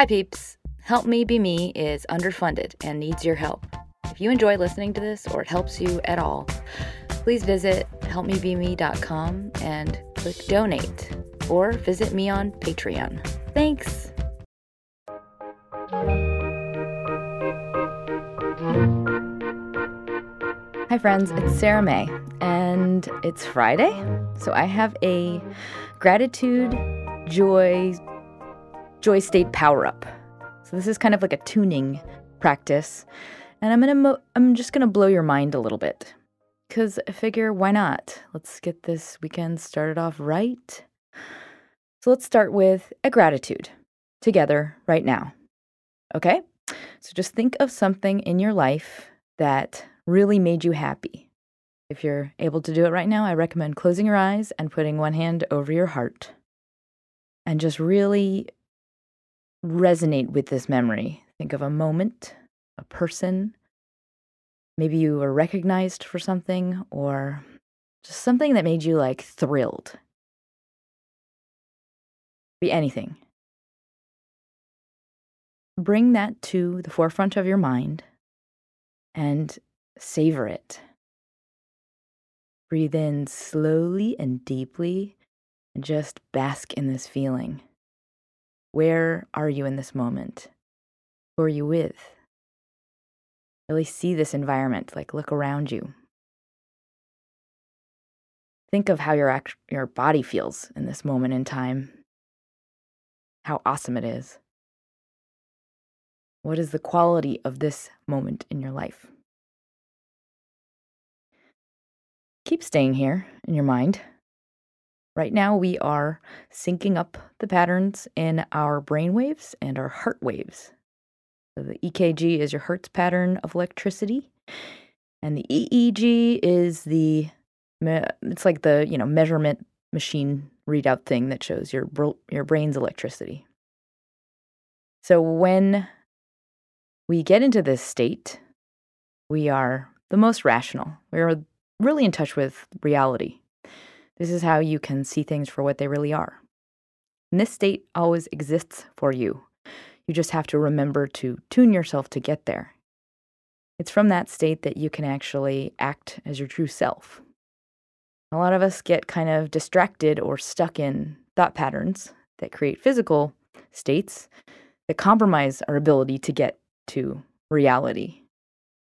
Hi, peeps. Help Me Be Me is underfunded and needs your help. If you enjoy listening to this or it helps you at all, please visit helpmebeme.com and click donate or visit me on Patreon. Thanks. Hi, friends, it's Sarah May, and it's Friday, so I have a gratitude, joy, joy state power up. So this is kind of like a tuning practice, and I'm gonna mo- I'm just gonna blow your mind a little bit, cause I figure why not? Let's get this weekend started off right. So let's start with a gratitude together right now. Okay? So just think of something in your life that really made you happy. If you're able to do it right now, I recommend closing your eyes and putting one hand over your heart and just really resonate with this memory. Think of a moment, a person. Maybe you were recognized for something or just something that made you like thrilled. Be anything. Bring that to the forefront of your mind and savor it. Breathe in slowly and deeply and just bask in this feeling. Where are you in this moment? Who are you with? Really see this environment, like look around you. Think of how your, act- your body feels in this moment in time, how awesome it is. What is the quality of this moment in your life? Keep staying here in your mind. Right now, we are syncing up the patterns in our brain waves and our heart waves. So the EKG is your Hertz pattern of electricity, and the EEG is the it's like the you know measurement machine readout thing that shows your your brain's electricity. So when we get into this state, we are the most rational. We are really in touch with reality. This is how you can see things for what they really are. And this state always exists for you. You just have to remember to tune yourself to get there. It's from that state that you can actually act as your true self. A lot of us get kind of distracted or stuck in thought patterns that create physical states that compromise our ability to get to reality.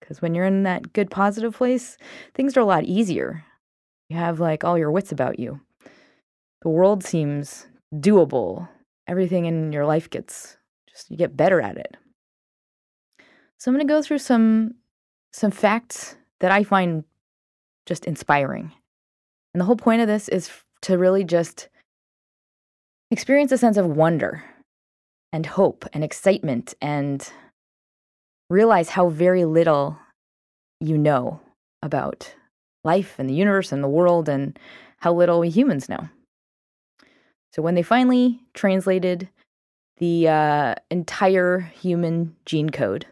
Because when you're in that good, positive place, things are a lot easier. You have like all your wits about you. The world seems doable. Everything in your life gets just, you get better at it. So I'm going to go through some some facts that I find just inspiring. And the whole point of this is to really just experience a sense of wonder and hope and excitement and realize how very little you know about life and the universe and the world and how little we humans know. So when they finally translated the uh, entire human gene code,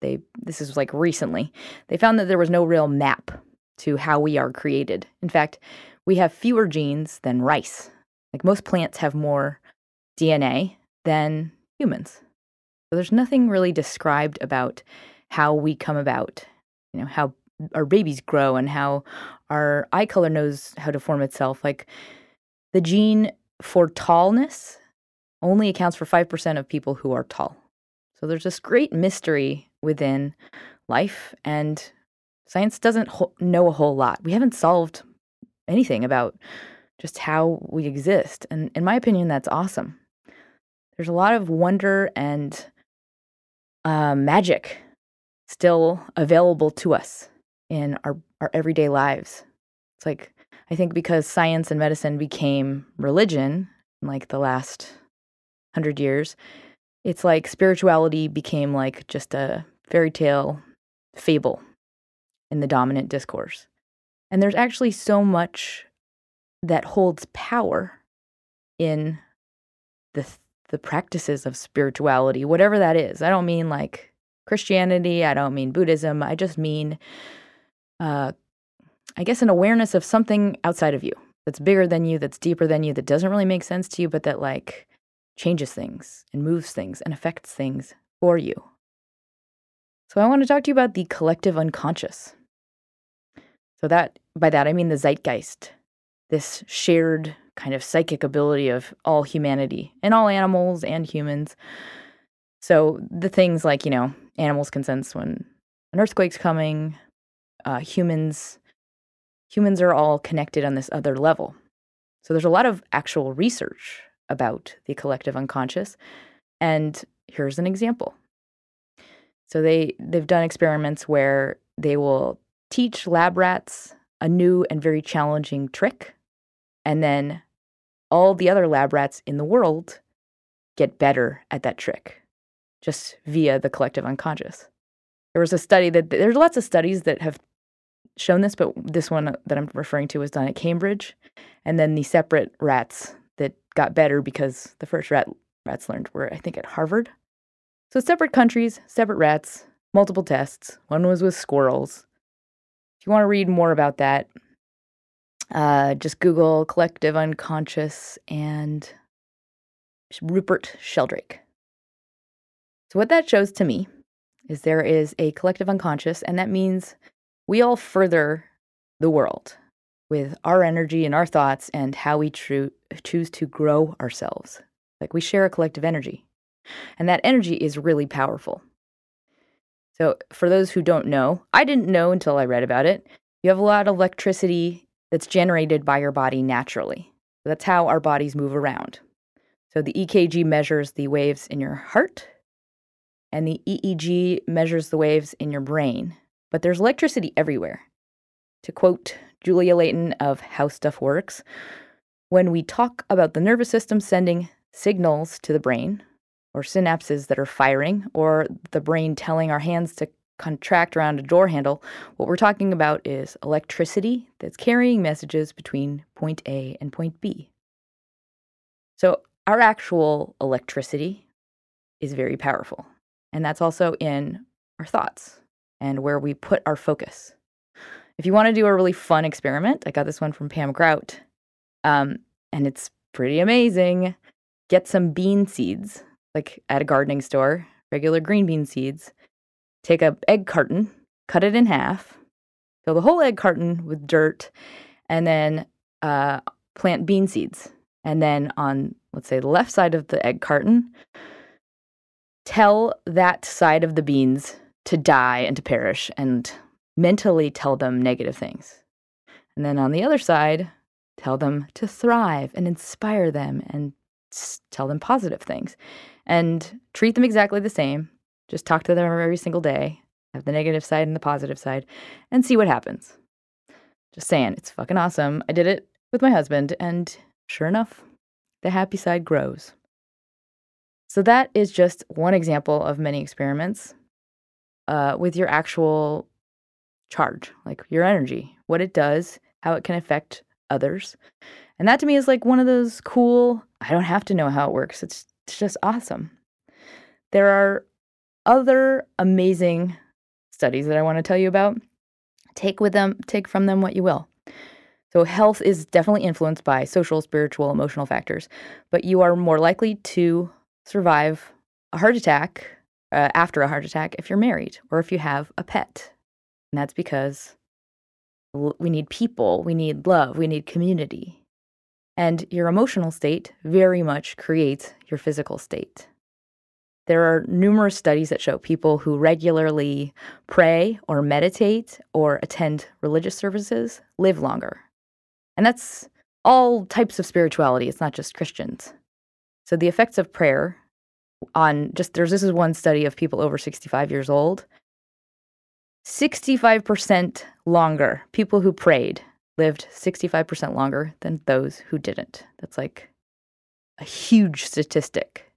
they this is like recently, they found that there was no real map to how we are created. In fact, we have fewer genes than rice. Like most plants have more DNA than humans. So there's nothing really described about how we come about, you know, how our babies grow and how our eye color knows how to form itself. Like the gene for tallness only accounts for 5% of people who are tall. So there's this great mystery within life, and science doesn't ho- know a whole lot. We haven't solved anything about just how we exist. And in my opinion, that's awesome. There's a lot of wonder and uh, magic still available to us in our, our everyday lives. It's like, I think because science and medicine became religion in like the last hundred years, it's like spirituality became like just a fairy tale fable in the dominant discourse. And there's actually so much that holds power in the the practices of spirituality, whatever that is. I don't mean like Christianity, I don't mean Buddhism. I just mean, uh, I guess, an awareness of something outside of you that's bigger than you, that's deeper than you, that doesn't really make sense to you, but that like changes things and moves things and affects things for you. So I want to talk to you about the collective unconscious. So that by that I mean the zeitgeist, this shared kind of psychic ability of all humanity and all animals and humans. So the things like, you know, animals can sense when an earthquake's coming, uh, humans humans are all connected on this other level. So there's a lot of actual research about the collective unconscious. And here's an example. So they they've done experiments where they will teach lab rats a new and very challenging trick and then all the other lab rats in the world get better at that trick just via the collective unconscious. There was a study that there's lots of studies that have shown this, but this one that I'm referring to was done at Cambridge. And then the separate rats that got better because the first rat rats learned were, I think, at Harvard. So separate countries, separate rats, multiple tests. One was with squirrels. If you want to read more about that, uh, just Google collective unconscious and Rupert Sheldrake. So, what that shows to me is there is a collective unconscious, and that means we all further the world with our energy and our thoughts and how we choose to grow ourselves. Like we share a collective energy, and that energy is really powerful. So, for those who don't know, I didn't know until I read about it. You have a lot of electricity that's generated by your body naturally. That's how our bodies move around. So, the EKG measures the waves in your heart, and the EEG measures the waves in your brain. But there's electricity everywhere. To quote Julia Layton of How Stuff Works, when we talk about the nervous system sending signals to the brain, or synapses that are firing, or the brain telling our hands to contract around a door handle, what we're talking about is electricity that's carrying messages between point A and point B. So, our actual electricity is very powerful. And that's also in our thoughts and where we put our focus. If you want to do a really fun experiment, I got this one from Pam Grout, um, and it's pretty amazing. Get some bean seeds, like at a gardening store, regular green bean seeds. Take a egg carton, cut it in half, fill the whole egg carton with dirt, and then uh, plant bean seeds. And then on, let's say, the left side of the egg carton, tell that side of the beans to die and to perish and mentally tell them negative things. And then on the other side, tell them to thrive and inspire them and tell them positive things and treat them exactly the same. Just talk to them every single day, have the negative side and the positive side, and see what happens. Just saying, it's fucking awesome. I did it with my husband, and sure enough, the happy side grows. So, that is just one example of many experiments uh, with your actual charge, like your energy, what it does, how it can affect others. And that to me is like one of those cool, I don't have to know how it works. It's, it's just awesome. There are other amazing studies that I want to tell you about. Take with them, take from them what you will. So, health is definitely influenced by social, spiritual, emotional factors, but you are more likely to survive a heart attack uh, after a heart attack if you're married or if you have a pet. And that's because we need people, we need love, we need community. And your emotional state very much creates your physical state. There are numerous studies that show people who regularly pray or meditate or attend religious services live longer. And that's all types of spirituality, it's not just Christians. So the effects of prayer on just there's this is one study of people over 65 years old. 65% longer. People who prayed lived 65% longer than those who didn't. That's like a huge statistic.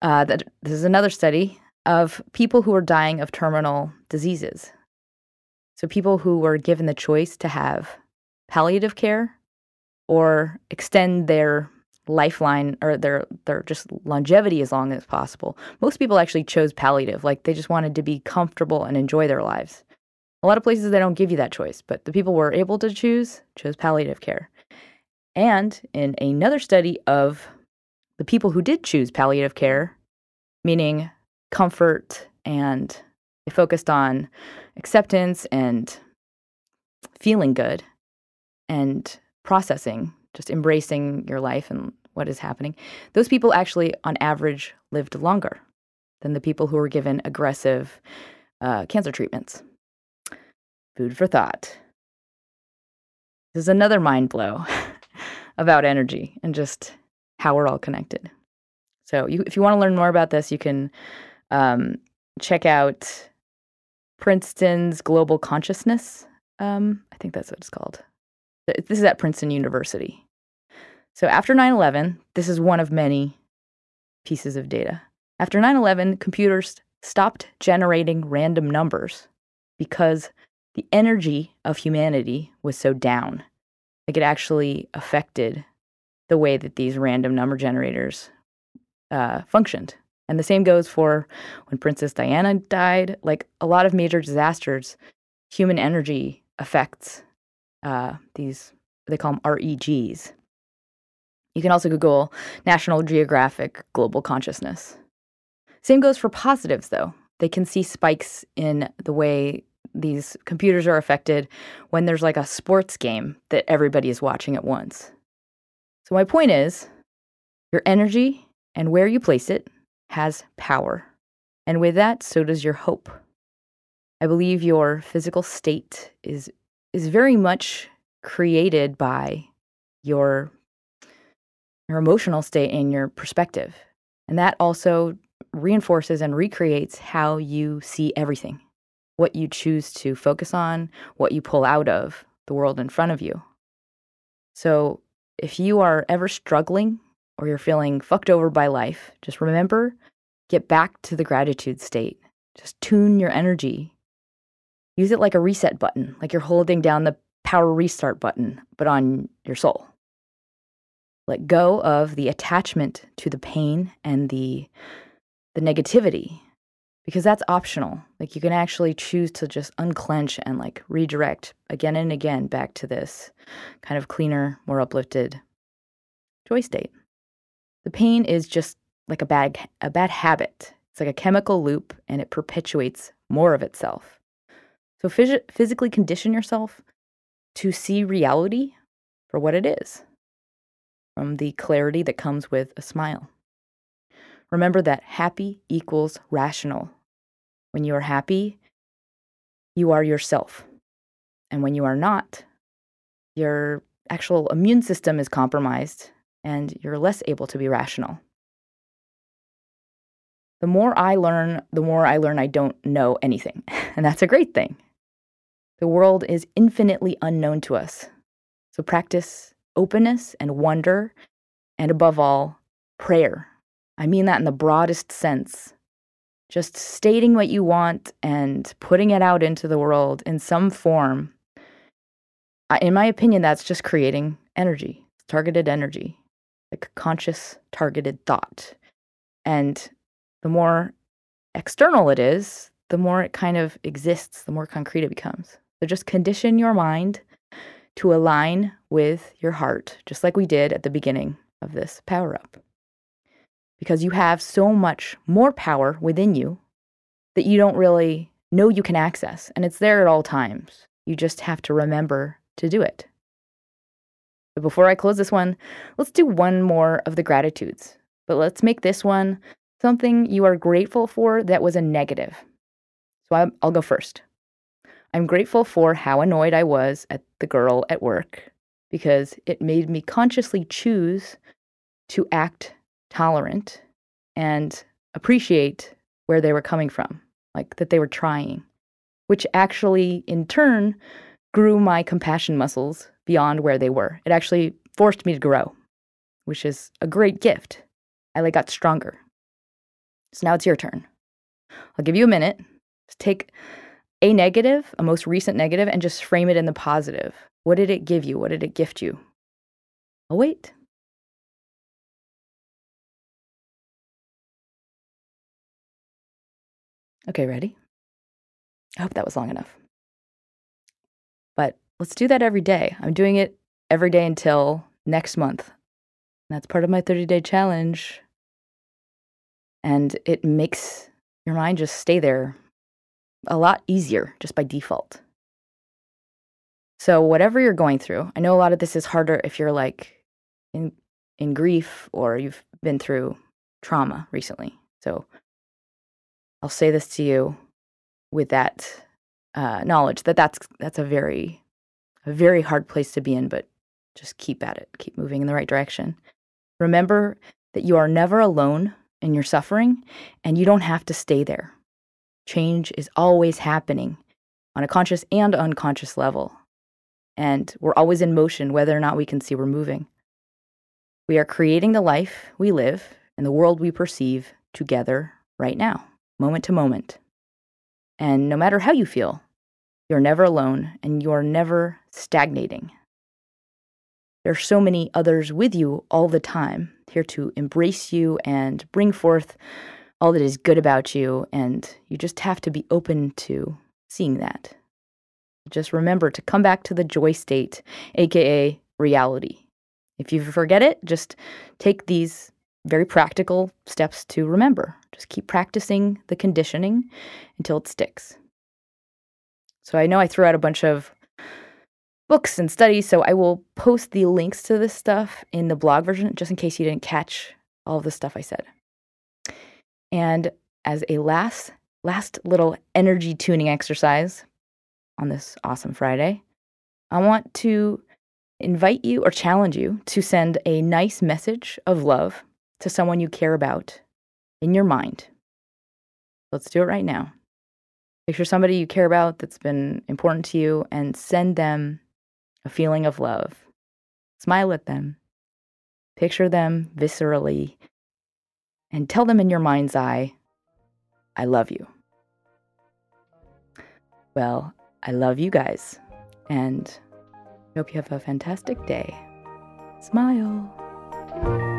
Uh, that this is another study of people who are dying of terminal diseases. So people who were given the choice to have palliative care or extend their lifeline or their their just longevity as long as possible. Most people actually chose palliative, like they just wanted to be comfortable and enjoy their lives. A lot of places they don't give you that choice, but the people were able to choose chose palliative care. And in another study of the people who did choose palliative care, meaning comfort and they focused on acceptance and feeling good and processing, just embracing your life and what is happening, those people actually, on average, lived longer than the people who were given aggressive uh, cancer treatments. Food for thought. This is another mind blow about energy and just how we're all connected. So, you, if you want to learn more about this, you can um, check out Princeton's Global Consciousness. Um, I think that's what it's called. This is at Princeton University. So after 9 11, this is one of many pieces of data. After 9 11, computers stopped generating random numbers because the energy of humanity was so down. Like it actually affected the way that these random number generators uh, functioned. And the same goes for when Princess Diana died. Like a lot of major disasters, human energy affects uh, these, they call them REGs. You can also Google National Geographic Global Consciousness. Same goes for positives, though. They can see spikes in the way these computers are affected when there's like a sports game that everybody is watching at once. So, my point is your energy and where you place it has power. And with that, so does your hope. I believe your physical state is, is very much created by your, your emotional state and your perspective. And that also reinforces and recreates how you see everything, what you choose to focus on, what you pull out of the world in front of you. So if you are ever struggling or you're feeling fucked over by life, just remember get back to the gratitude state. Just tune your energy. Use it like a reset button, like you're holding down the power restart button, but on your soul. Let go of the attachment to the pain and the the negativity because that's optional. Like you can actually choose to just unclench and like redirect again and again back to this kind of cleaner, more uplifted joy state. The pain is just like a bad a bad habit. It's like a chemical loop and it perpetuates more of itself. So phys- physically condition yourself to see reality for what it is from the clarity that comes with a smile. Remember that happy equals rational. When you are happy, you are yourself. And when you are not, your actual immune system is compromised and you're less able to be rational. The more I learn, the more I learn I don't know anything. And that's a great thing. The world is infinitely unknown to us. So practice openness and wonder, and above all, prayer. I mean that in the broadest sense. Just stating what you want and putting it out into the world in some form. In my opinion, that's just creating energy, targeted energy like conscious targeted thought. And the more external it is, the more it kind of exists, the more concrete it becomes. So just condition your mind to align with your heart, just like we did at the beginning of this power up. Because you have so much more power within you that you don't really know you can access, and it's there at all times. You just have to remember to do it. But before I close this one, let's do one more of the gratitudes. But let's make this one something you are grateful for that was a negative. So I'll go first. I'm grateful for how annoyed I was at the girl at work because it made me consciously choose to act tolerant and appreciate where they were coming from, like that they were trying, which actually in turn grew my compassion muscles beyond where they were. It actually forced me to grow, which is a great gift. I like got stronger. So now it's your turn. I'll give you a minute. Just take a negative, a most recent negative, and just frame it in the positive. What did it give you? What did it gift you? I'll wait. Okay, ready? I hope that was long enough. But let's do that every day. I'm doing it every day until next month. And that's part of my 30 day challenge. And it makes your mind just stay there a lot easier just by default. So, whatever you're going through, I know a lot of this is harder if you're like in, in grief or you've been through trauma recently. So, I'll say this to you with that uh, knowledge that that's that's a very a very hard place to be in, but just keep at it, keep moving in the right direction. Remember that you are never alone in your suffering, and you don't have to stay there. Change is always happening on a conscious and unconscious level. And we're always in motion, whether or not we can see we're moving. We are creating the life we live and the world we perceive together right now, moment to moment. And no matter how you feel, you're never alone and you're never stagnating. There are so many others with you all the time, here to embrace you and bring forth all that is good about you, and you just have to be open to seeing that. Just remember to come back to the joy state, aka reality. If you forget it, just take these very practical steps to remember. Just keep practicing the conditioning until it sticks. So I know I threw out a bunch of books and studies, so I will post the links to this stuff in the blog version just in case you didn't catch all of the stuff I said. And as a last last little energy tuning exercise on this awesome Friday, I want to invite you or challenge you to send a nice message of love to someone you care about in your mind. Let's do it right now. Picture somebody you care about that's been important to you and send them a feeling of love. Smile at them. Picture them viscerally and tell them in your mind's eye, I love you. Well, I love you guys and hope you have a fantastic day. Smile.